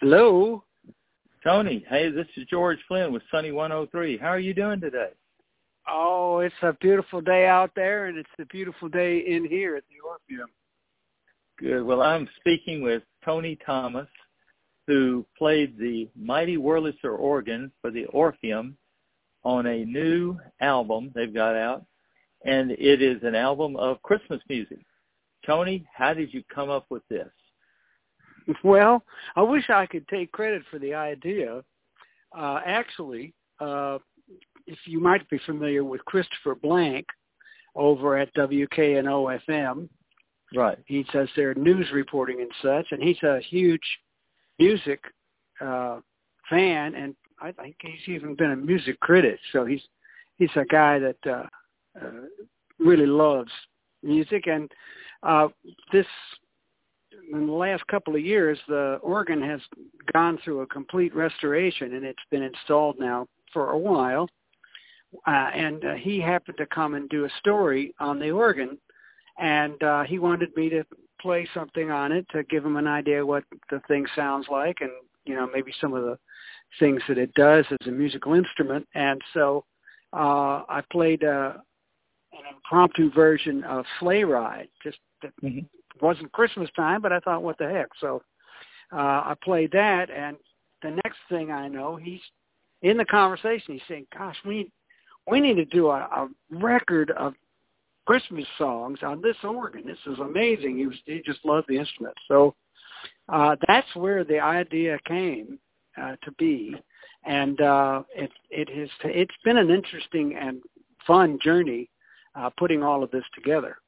Hello. Tony, hey, this is George Flynn with Sunny 103. How are you doing today? Oh, it's a beautiful day out there, and it's a beautiful day in here at the Orpheum. Good. Well, I'm speaking with Tony Thomas, who played the mighty Wurlitzer organ for the Orpheum on a new album they've got out, and it is an album of Christmas music. Tony, how did you come up with this? Well, I wish I could take credit for the idea. Uh, actually, uh, if you might be familiar with Christopher Blank over at WKNO FM, right? He does their news reporting and such, and he's a huge music uh, fan, and I think he's even been a music critic. So he's he's a guy that uh, uh, really loves music, and uh, this in the last couple of years, the organ has gone through a complete restoration, and it's been installed now for a while. Uh, and uh, he happened to come and do a story on the organ, and uh, he wanted me to play something on it to give him an idea what the thing sounds like, and you know maybe some of the things that it does as a musical instrument. And so uh, I played uh, an impromptu version of Sleigh Ride, just mm-hmm wasn't Christmas time, but I thought, what the heck? So uh, I played that, and the next thing I know, he's in the conversation. He's saying, "Gosh, we we need to do a, a record of Christmas songs on this organ. This is amazing." He was he just loved the instrument. So uh, that's where the idea came uh, to be, and uh, it it has it's been an interesting and fun journey uh, putting all of this together.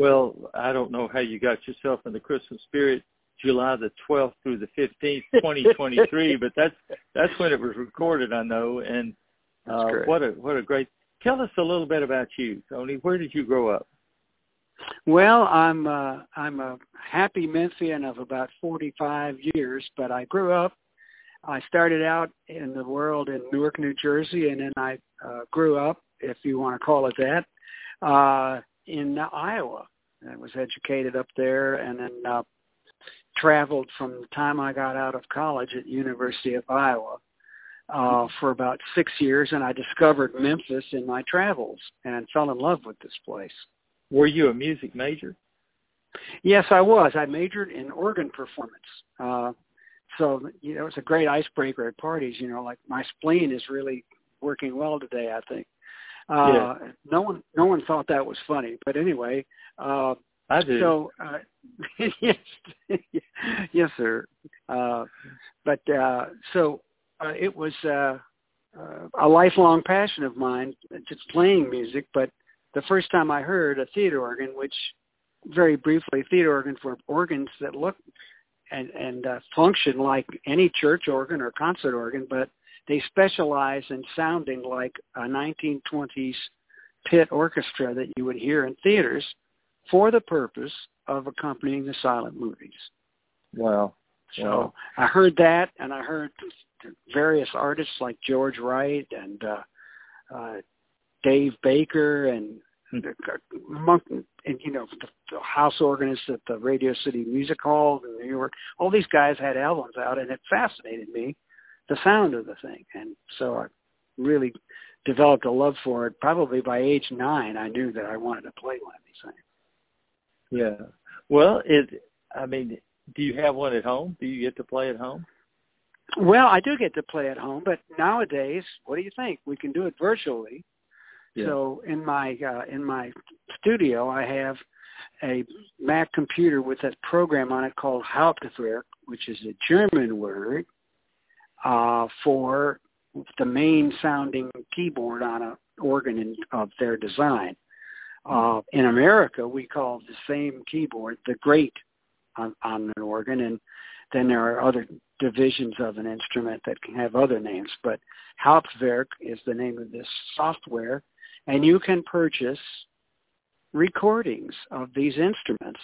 Well, I don't know how you got yourself in the Christmas spirit July the 12th through the 15th, 2023, but that's that's when it was recorded, I know. And uh, what a what a great. Tell us a little bit about you, Tony. Where did you grow up? Well, I'm uh, I'm a happy Memphian of about 45 years, but I grew up. I started out in the world in Newark, New Jersey, and then I uh, grew up, if you want to call it that, uh, in Iowa. I was educated up there and then uh, traveled from the time I got out of college at University of Iowa uh, for about six years, and I discovered Memphis in my travels and fell in love with this place. Were you a music major? Yes, I was. I majored in organ performance. Uh, so you know, it's a great icebreaker at parties. You know, like my spleen is really working well today. I think. Uh, yeah. No one, no one thought that was funny. But anyway, uh, I do. So uh, yes, yes, sir. Uh, but uh, so uh, it was uh, uh, a lifelong passion of mine, just playing music. But the first time I heard a theater organ, which very briefly, theater organs were organs that look and and uh, function like any church organ or concert organ, but they specialize in sounding like a 1920s pit orchestra that you would hear in theaters for the purpose of accompanying the silent movies. Wow. So wow. I heard that, and I heard various artists like George Wright and uh, uh, Dave Baker and Monk, and you know the, the house organist at the Radio City Music Hall in New York. All these guys had albums out, and it fascinated me the sound of the thing. And so I really developed a love for it. Probably by age nine, I knew that I wanted to play one of these things. Yeah. Well, it. I mean, do you have one at home? Do you get to play at home? Well, I do get to play at home, but nowadays, what do you think? We can do it virtually. Yeah. So in my uh, in my studio, I have a Mac computer with a program on it called Hauptwerk, which is a German word uh, for the main sounding keyboard on an organ in, of their design. Uh, in America, we call the same keyboard the great on, on an organ, and then there are other divisions of an instrument that can have other names. But Hauptwerk is the name of this software, and you can purchase recordings of these instruments.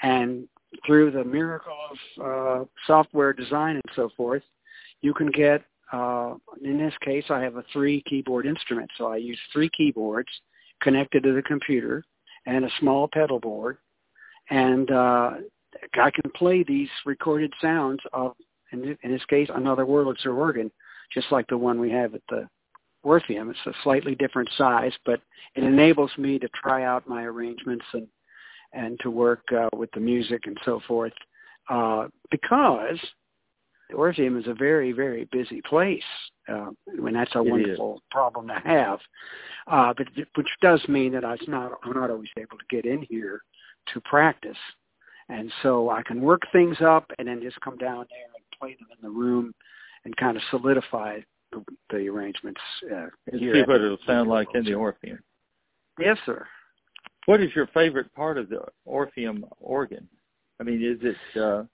And through the miracle of uh, software design and so forth, you can get, uh, in this case, I have a three keyboard instrument. So I use three keyboards connected to the computer and a small pedal board. And uh, I can play these recorded sounds of, in, this case, another Wurlitzer organ, just like the one we have at the Orpheum. It's a slightly different size, but it enables me to try out my arrangements and and to work uh, with the music and so forth. Uh, because the Orpheum is a very, very busy place. Uh, and that's a It wonderful problem to have. Uh, but which does mean that I'm not I'm not always able to get in here to practice, and so I can work things up and then just come down there and play them in the room and kind of solidify the, arrangements. Uh, here see what it'll sound like in the Orpheum. Yes, sir. What is your favorite part of the Orpheum organ? I mean, is it uh,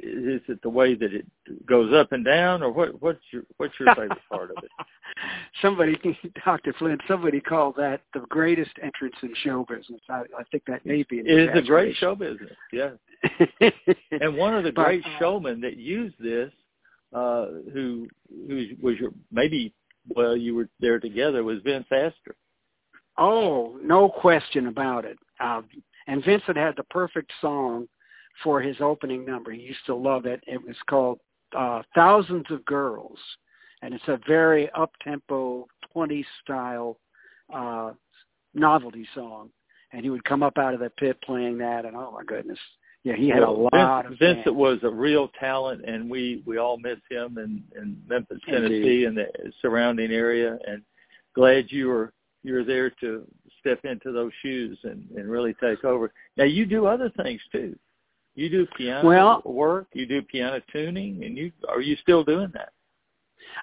is it the way that it goes up and down, or what? What's your what's your favorite part of it? somebody, Dr. Flynn, somebody called that the greatest entrance in show business. I, I think that may be an It is a great show business, yeah. And one of the But, great uh, showmen that used this, uh, who who was your maybe well you were there together was Vince Astor. Oh, no question about it. Uh, and Vincent had the perfect song for his opening number. He used to love it. It was called uh, Thousands of Girls. And it's a very up-tempo, 20s style uh, novelty song. And he would come up out of the pit playing that, and oh my goodness. Yeah, he had a lot Vince, of Vincent fans. was a real talent, and we we all miss him in, in Memphis, Indeed. Tennessee, and the surrounding area. And glad you were you were there to step into those shoes and and really take over. Now you do other things too. You do piano Well- work, you do piano tuning, and you are you still doing that?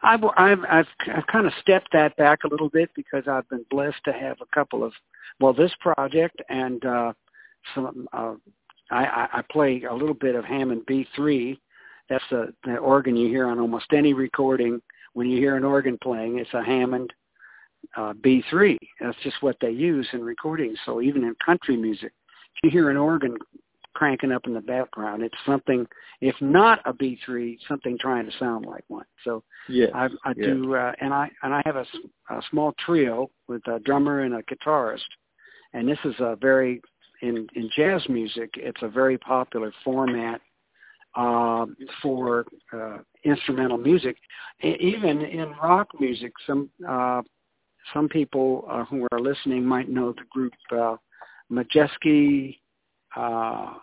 I've, I've I've I've kind of stepped that back a little bit because I've been blessed to have a couple of well this project and uh some uh I, I I play a little bit of Hammond B3. That's the, the organ you hear on almost any recording. When you hear an organ playing, it's a Hammond uh, B3. That's just what they use in recordings. So even in country music, if you hear an organ cranking up in the background, it's something, if not a B3, something trying to sound like one. So Yes. I, I yeah. do, uh, and I and I have a, a small trio with a drummer and a guitarist, and this is a very in in jazz music. It's a very popular format um, for uh, instrumental music. E- even in rock music, some uh, some people uh, who are listening might know the group uh, Medeski. Uh,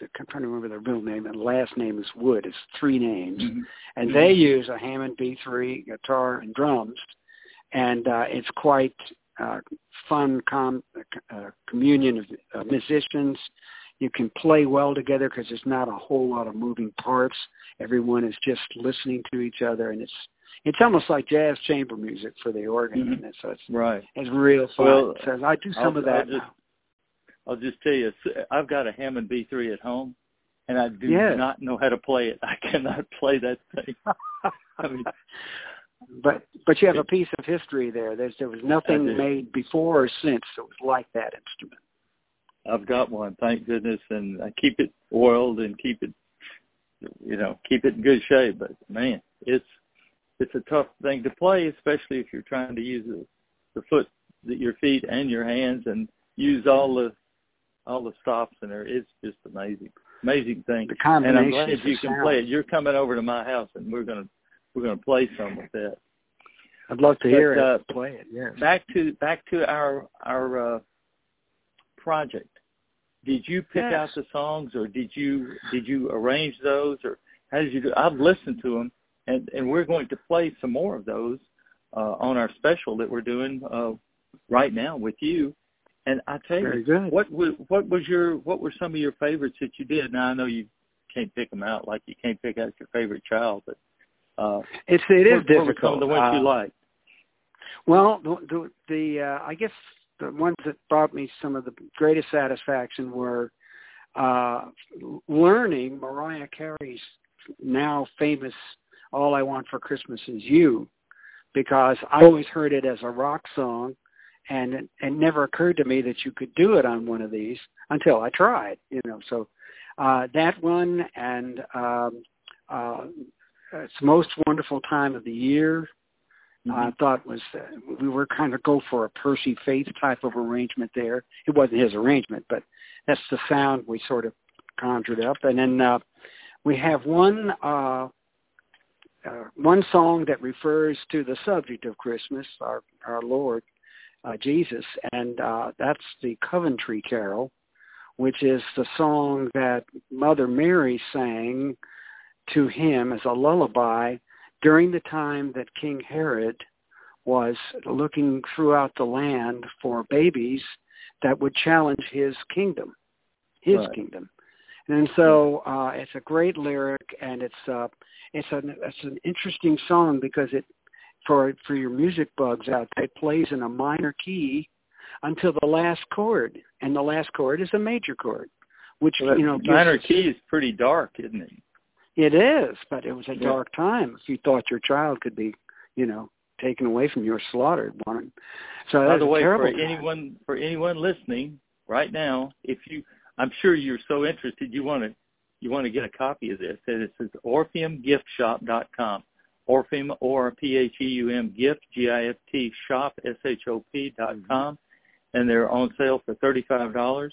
I'm trying to remember their real name, and last name is Wood. It's three names Mhm. and Mhm. they use a Hammond B3 guitar and drums, and uh, it's quite uh, fun com- uh, communion of uh, musicians. You can play well together because there's not a whole lot of moving parts. Everyone is just listening to each other, and it's it's almost like jazz chamber music for the organ. Mhm. And so it's Right. it's real fun. Well, so I do some I'll- of that I'll just- now. I'll just tell you, I've got a Hammond B3 at home, and I do Yes. not know how to play it. I cannot play that thing. I mean, but but you have a piece of history there. There's there was nothing made before or since that was like that instrument. I've got one, thank goodness, and I keep it oiled and keep it, you know, keep it in good shape. But man, it's it's a tough thing to play, especially if you're trying to use the, the foot, the, your feet, and your hands, and use all the all the stops in there. It's just amazing, amazing thing. The And I'm combination glad of you can sound. play it. You're coming over to my house, and we're gonna we're gonna play some with that. I'd love to hear But, uh, it. Play it, yes. back to back to our our uh, project. Did you pick Yes. out the songs, or did you did you arrange those, or how did you do? I've listened to them, and and we're going to play some more of those uh, on our special that we're doing uh, right now with you. And I tell Very you, good. what was what was your what were some of your favorites that you did? Now I know you can't pick them out like you can't pick out your favorite child, but uh, It's it is what, what were difficult. some of the ones Uh, you liked? Well, the the, the uh, I guess the ones that brought me some of the greatest satisfaction were uh, learning Mariah Carey's now famous "All I Want for Christmas Is You," because I always heard it as a rock song, and it, never occurred to me that you could do it on one of these until I tried. You know, so uh, that one and um, uh, it's most wonderful time of the year. I thought was uh, we were kind of go for a Percy Faith type of arrangement there. It wasn't his arrangement, but that's the sound we sort of conjured up, and then uh, we have one uh, uh, one song that refers to the subject of Christmas, our our Lord uh, Jesus, and uh, that's the Coventry Carol, which is the song that Mother Mary sang to him as a lullaby during the time that King Herod was looking throughout the land for babies that would challenge his kingdom, his right. kingdom. And so uh, it's a great lyric, and it's uh, it's an it's an interesting song because it for for your music bugs out it plays in a minor key until the last chord, and the last chord is a major chord, which well, you know minor key is pretty dark, isn't it? It is, but it was a yeah. dark time. If you thought your child could be, you know, taken away from you or slaughtered, one. So by the way, for time. anyone for anyone listening right now, if you, I'm sure you're so interested, you want to you want to get a copy of this. And it says orpheumgiftshop.com. Orpheum, O-R-P-H-E-U-M, gift, G-I-F-T, shop, S-H-O-P dot mm-hmm. com. And they're on sale for $35.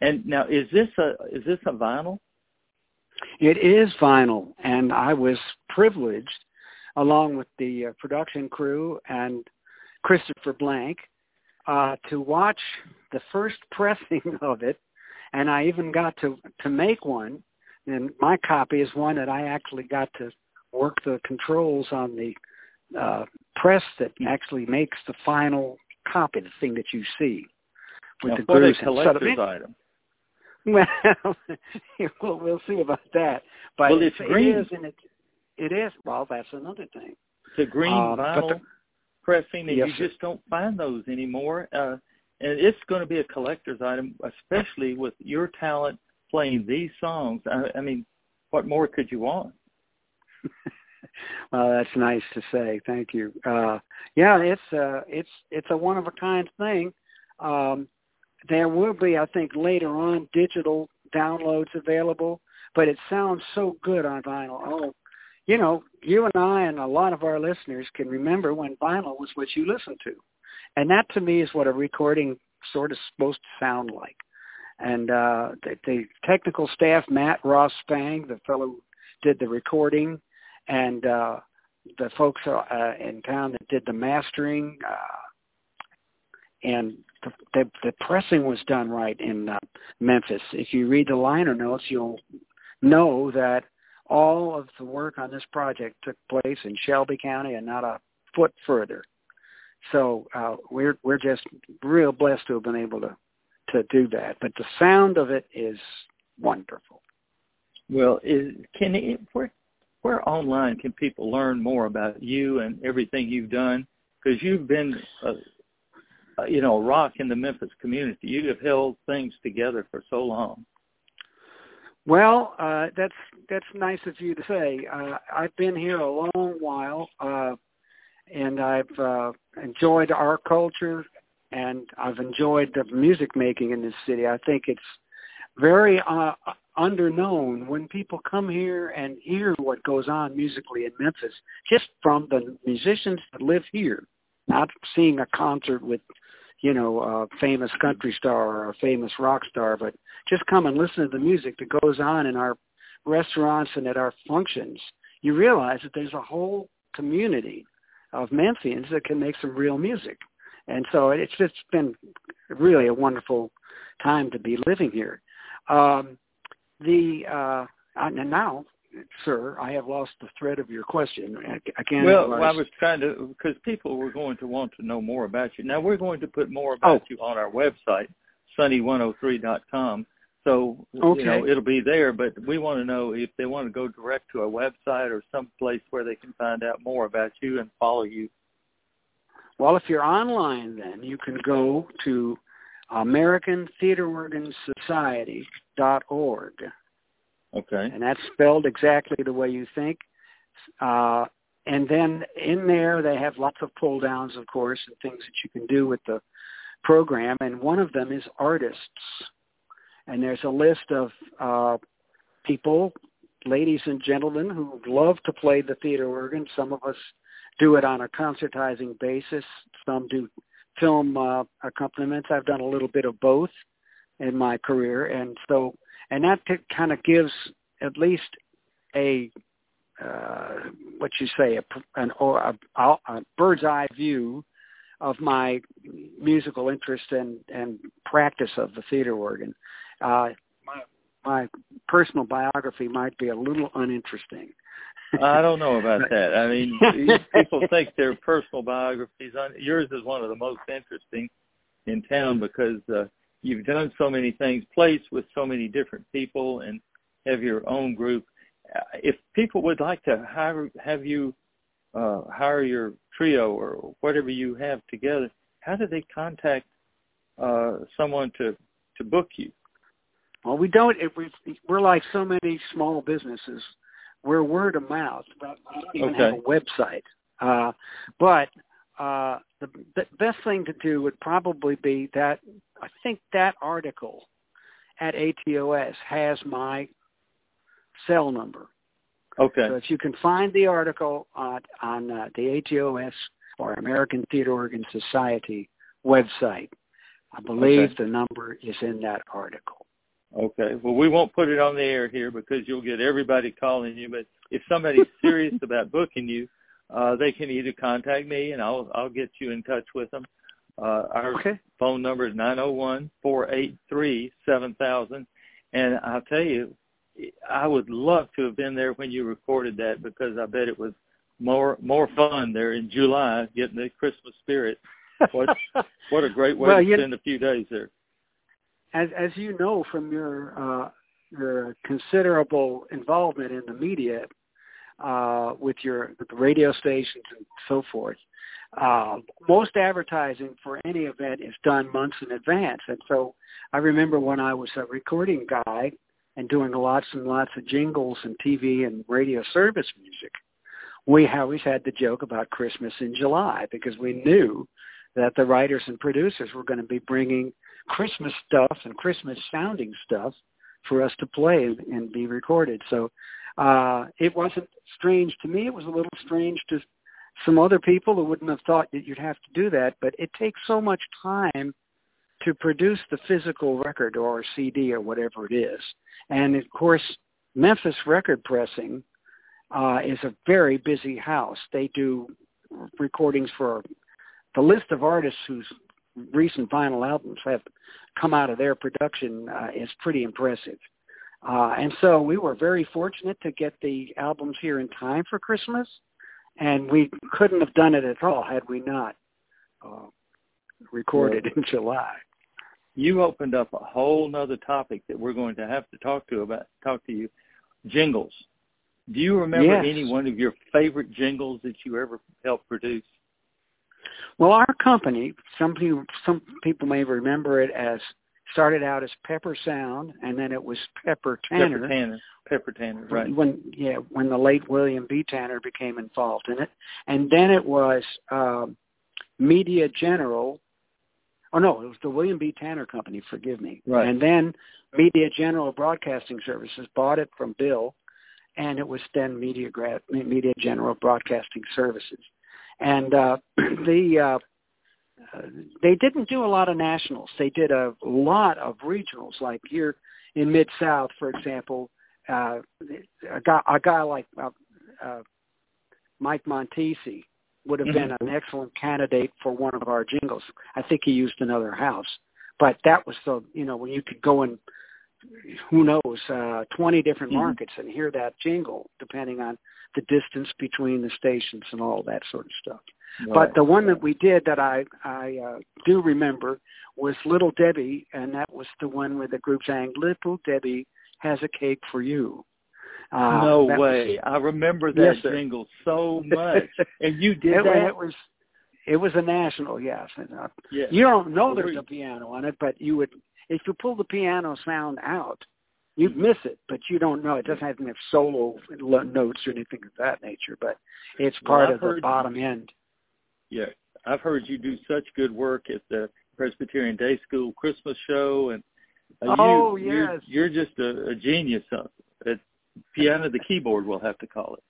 And now, is this a, is this a vinyl? It is vinyl, and I was privileged, along with the uh, production crew and Christopher Blank, uh, to watch the first pressing of it, and I even got to to make one. And my copy is one that I actually got to work the controls on the uh, press that actually makes the final copy, the thing that you see with now, the grooves. collector's so, item. Well, we'll, we'll see about that. But well, it's it, green. it is, and it, it is. Well, that's another thing. It's a green um, vinyl the, pressing, and yes, you just don't find those anymore. Uh, and it's going to be a collector's item, especially with your talent playing these songs. I, I mean, what more could you want? well, that's nice to say. Thank you. Uh, yeah, it's uh, it's it's a one of a kind thing. Um, there will be, I think, later on digital downloads available, but it sounds so good on vinyl. Oh, you know, you and I and a lot of our listeners can remember when vinyl was what you listened to. And that to me is what a recording sort of supposed to sound like. And uh, the, the technical staff, Matt Ross Spang, the fellow did the recording, and uh, the folks uh, in town that did the mastering, uh, and the, the, pressing was done right in uh, Memphis. If you read the liner notes, you'll know that all of the work on this project took place in Shelby County and not a foot further. So uh, we're we're just real blessed to have been able to to do that. But the sound of it is wonderful. Well, is, can it, where where online can people learn more about you and everything you've done? Because you've been a, a, you know rock in the Memphis community. You have held things together for so long. Well, uh, that's that's nice of you to say. Uh, I've been here a long while, uh, and I've uh, enjoyed our culture, and I've enjoyed the music making in this city. I think it's very uh, underknown when people come here and hear what goes on musically in Memphis, just from the musicians that live here, not seeing a concert with, you know, a famous country star or a famous rock star, but just come and listen to the music that goes on in our restaurants and at our functions. You realize that there's a whole community of Memphians that can make some real music. And so it's just been really a wonderful time to be living here. Um, the uh, and now, sir, I have lost the thread of your question. Again, well, well, I was trying to because people were going to want to know more about you. Now we're going to put more oh. about oh. you on our website, sunny103.com. So okay. you know it'll be there, but we want to know if they want to go direct to a website or some place where they can find out more about you and follow you. Well, if you're online, then you can go to American Theater Organ Society dot org. Okay. And that's spelled exactly the way you think. Uh, and then in there they have lots of pull downs, of course, and things that you can do with the program. And one of them is artists. And there's a list of uh, people, ladies and gentlemen, who love to play the theater organ. Some of us do it on a concertizing basis. Some do film uh, accompaniments. I've done a little bit of both in my career, and so and that kind of gives at least a uh, what you say a, an or a, a bird's eye view of my musical interest and and practice of the theater organ. Uh, my my personal biography might be a little uninteresting. I don't know about that. I mean, people think their personal biographies. Yours is one of the most interesting in town because uh, you've done so many things, placed with so many different people, and have your own group. Uh, if people would like to hire, have you uh, hire your trio or whatever you have together, how do they contact uh, someone to to book you? Well, we don't. It, we, we're like so many small businesses. We're word of mouth. We don't even okay. have a website. Uh, but uh, the, the best thing to do would probably be that I think that article at ATOS has my cell number. Okay. So if you can find the article on, on uh, the ATOS or American Theater Organ Society website, I believe okay. the number is in that article. Okay. Well, we won't put it on the air here because you'll get everybody calling you. But if somebody's serious about booking you, uh, they can either contact me and I'll I'll get you in touch with them. Uh, our okay. phone number is nine zero one four eight three seven thousand, and I'll tell you, I would love to have been there when you recorded that because I bet it was more more fun there in July getting the Christmas spirit. What what a great way well, to spend a few days there. As as you know from your uh, your considerable involvement in the media uh, with your with the radio stations and so forth, uh, most advertising for any event is done months in advance. And so I remember when I was a recording guy and doing lots and lots of jingles and TV and radio service music, we always had the joke about Christmas in July because we knew that the writers and producers were going to be bringing Christmas stuff and Christmas sounding stuff for us to play and, and be recorded. So uh, it wasn't strange to me. It was a little strange to some other people who wouldn't have thought that you'd have to do that. But it takes so much time to produce the physical record or CD or whatever it is. And of course, Memphis Record Pressing uh, is a very busy house. They do recordings for the list of artists whose recent vinyl albums have come out of their production uh, is pretty impressive. Uh, and so we were very fortunate to get the albums here in time for Christmas, and we couldn't have done it at all had we not uh, recorded in July. You opened up a whole nother topic that we're going to have to talk to about talk to you. Jingles. Do you remember yes. any one of your favorite jingles that you ever helped produce? Well, our company, some people, some people may remember it as started out as Pepper Sound, and then it was Pepper Tanner. Pepper Tanner. Pepper Tanner, right? When yeah, when the late William B. Tanner became involved in it, and then it was um, Media General. Oh no, it was the William B. Tanner Company. Forgive me. Right. And then Media General Broadcasting Services bought it from Bill, and it was then Media Gra- Media General Broadcasting Services, and uh, the uh, uh, they didn't do a lot of nationals. They did a lot of regionals, like here in Mid South, for example. Uh, a guy, a guy like uh, uh, Mike Montesi would have been an excellent candidate for one of our jingles. I think he used another house, but that was the you know when you could go and who knows, uh, twenty different Mhm. markets and hear that jingle, depending on the distance between the stations and all that sort of stuff. But the one that we did that I I uh, do remember was Little Debbie, and that was the one where the group sang "Little Debbie has a cake for you." Uh, no way! Was, I remember that Yes, jingle so much, and you did it, that. it was it was a national, yes. And, uh, yeah. You don't know there's a piano on it, but you would if you pull the piano sound out, you'd miss it, but you don't know. It doesn't have any solo notes or anything of that nature, but it's part I've of the bottom end. Yeah, I've heard you do such good work at the Presbyterian Day School Christmas show, and uh, Oh, you, you're, yes. you're just a, a genius uh, at piano, the keyboard, we'll have to call it.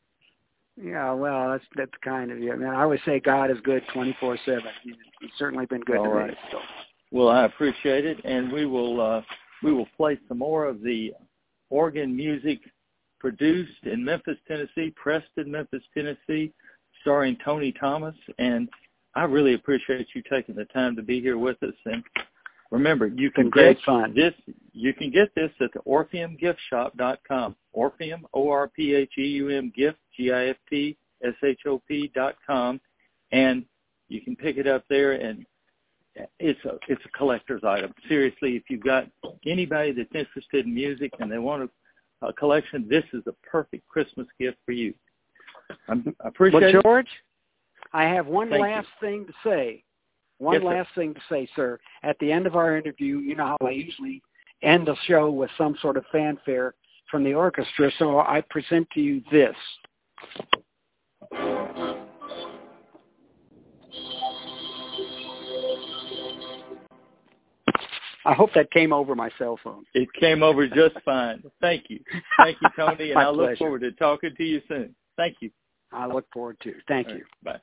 Yeah, well, that's that's kind of you. I mean, I always say God is good twenty four seven. He's certainly been good All to right. me. So. Well, I appreciate it, and we will uh, we will play some more of the organ music produced in Memphis, Tennessee, Preston, Memphis, Tennessee, starring Tony Thomas. And I really appreciate you taking the time to be here with us. And remember, you can get fun. this. You can get this at the OrpheumGiftShop.com. Orpheum, O-R-P-H-E-U-M, gift, G-I-F-T, S-H-O-P dot com, and you can pick it up there. And it's a it's a collector's item. Seriously, if you've got anybody that's interested in music and they want a, a collection, this is a perfect Christmas gift for you. I'm, I appreciate well, it. George, I have one Thank last you. thing to say. One Yes, sir. last thing to say, sir. At the end of our interview, you know how I usually end the show with some sort of fanfare from the orchestra, so I present to you this. I hope that came over my cell phone. It came over just fine. Thank you. Thank you, Tony, and My I look pleasure. forward to talking to you soon. Thank you. I look forward to. Thank All you. right. Bye.